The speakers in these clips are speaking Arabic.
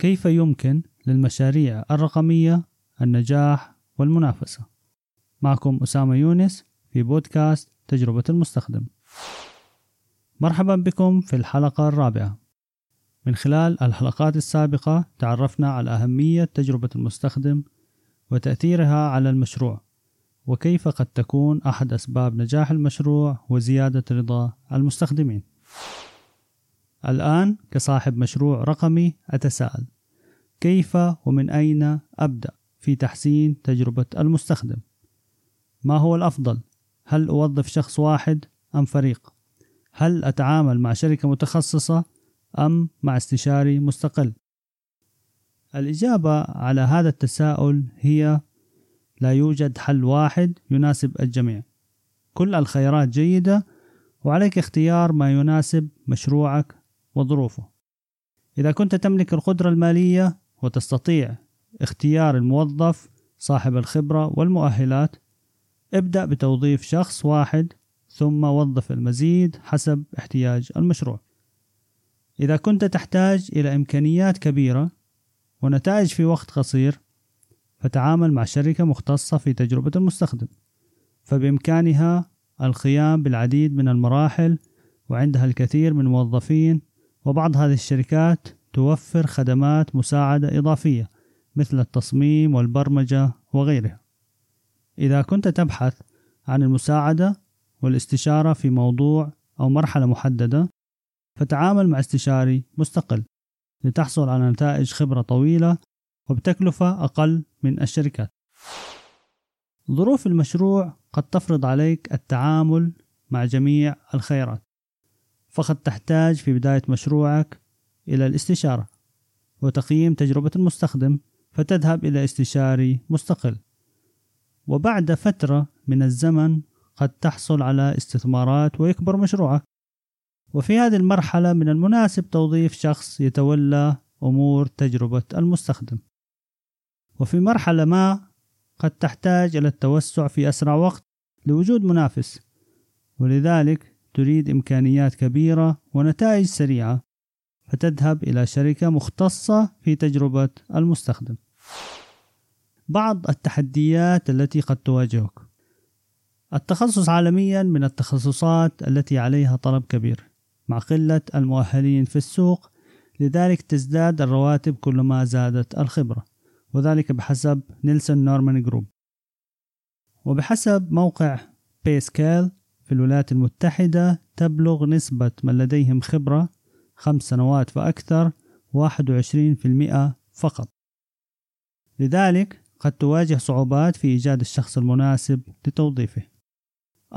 كيف يمكن للمشاريع الرقمية النجاح والمنافسة؟ معكم أسامة يونس في بودكاست تجربة المستخدم. مرحبا بكم في الحلقة الرابعة. من خلال الحلقات السابقة تعرفنا على أهمية تجربة المستخدم وتأثيرها على المشروع وكيف قد تكون أحد أسباب نجاح المشروع وزيادة رضا المستخدمين. الآن كصاحب مشروع رقمي أتساءل كيف ومن أين أبدأ في تحسين تجربة المستخدم؟ ما هو الأفضل؟ هل أوظف شخص واحد أم فريق؟ هل أتعامل مع شركة متخصصة أم مع استشاري مستقل؟ الإجابة على هذا التساؤل هي لا يوجد حل واحد يناسب الجميع كل الخيارات جيدة وعليك اختيار ما يناسب مشروعك وظروفه. إذا كنت تملك القدرة المالية وتستطيع اختيار الموظف صاحب الخبرة والمؤهلات ابدأ بتوظيف شخص واحد ثم وظف المزيد حسب احتياج المشروع. إذا كنت تحتاج إلى إمكانيات كبيرة ونتائج في وقت قصير فتعامل مع شركة مختصة في تجربة المستخدم. فبإمكانها القيام بالعديد من المراحل وعندها الكثير من الموظفين وبعض هذه الشركات توفر خدمات مساعدة إضافية مثل التصميم والبرمجة وغيرها. إذا كنت تبحث عن المساعدة والاستشارة في موضوع أو مرحلة محددة، فتعامل مع استشاري مستقل لتحصل على نتائج خبرة طويلة وبتكلفة أقل من الشركات. ظروف المشروع قد تفرض عليك التعامل مع جميع الخيارات، فقد تحتاج في بداية مشروعك إلى الاستشارة وتقييم تجربة المستخدم فتذهب إلى استشاري مستقل. وبعد فترة من الزمن قد تحصل على استثمارات ويكبر مشروعك. وفي هذه المرحلة من المناسب توظيف شخص يتولى أمور تجربة المستخدم. وفي مرحلة ما قد تحتاج إلى التوسع في أسرع وقت لوجود منافس. ولذلك تريد إمكانيات كبيرة ونتائج سريعة فتذهب إلى شركة مختصة في تجربة المستخدم. بعض التحديات التي قد تواجهك التخصص عالميا من التخصصات التي عليها طلب كبير مع قلة المؤهلين في السوق لذلك تزداد الرواتب كلما زادت الخبرة وذلك بحسب Nielsen Norman Group وبحسب موقع PayScale في الولايات المتحدة تبلغ نسبة من لديهم خبرة خمس سنوات فأكثر 21% فقط. لذلك قد تواجه صعوبات في إيجاد الشخص المناسب لتوظيفه.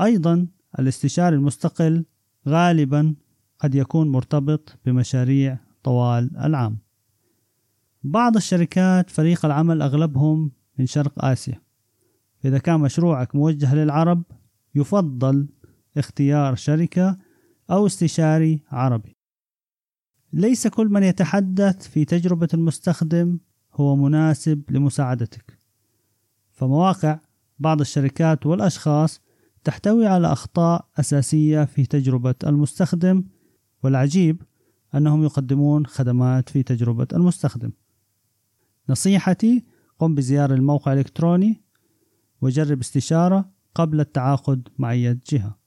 أيضا الاستشاري المستقل غالبا قد يكون مرتبط بمشاريع طوال العام. بعض الشركات فريق العمل أغلبهم من شرق آسيا. إذا كان مشروعك موجه للعرب يفضل اختيار شركة أو استشاري عربي. ليس كل من يتحدث في تجربة المستخدم هو مناسب لمساعدتك. فمواقع بعض الشركات والأشخاص تحتوي على أخطاء أساسية في تجربة المستخدم والعجيب أنهم يقدمون خدمات في تجربة المستخدم. نصيحتي قم بزيارة الموقع الإلكتروني وجرب استشارة قبل التعاقد مع أي جهة.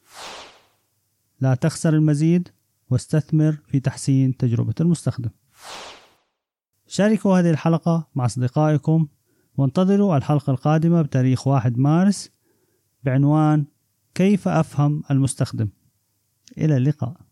لا تخسر المزيد واستثمر في تحسين تجربة المستخدم. شاركوا هذه الحلقة مع أصدقائكم وانتظروا الحلقة القادمة بتاريخ 1 مارس بعنوان كيف أفهم المستخدم. إلى اللقاء.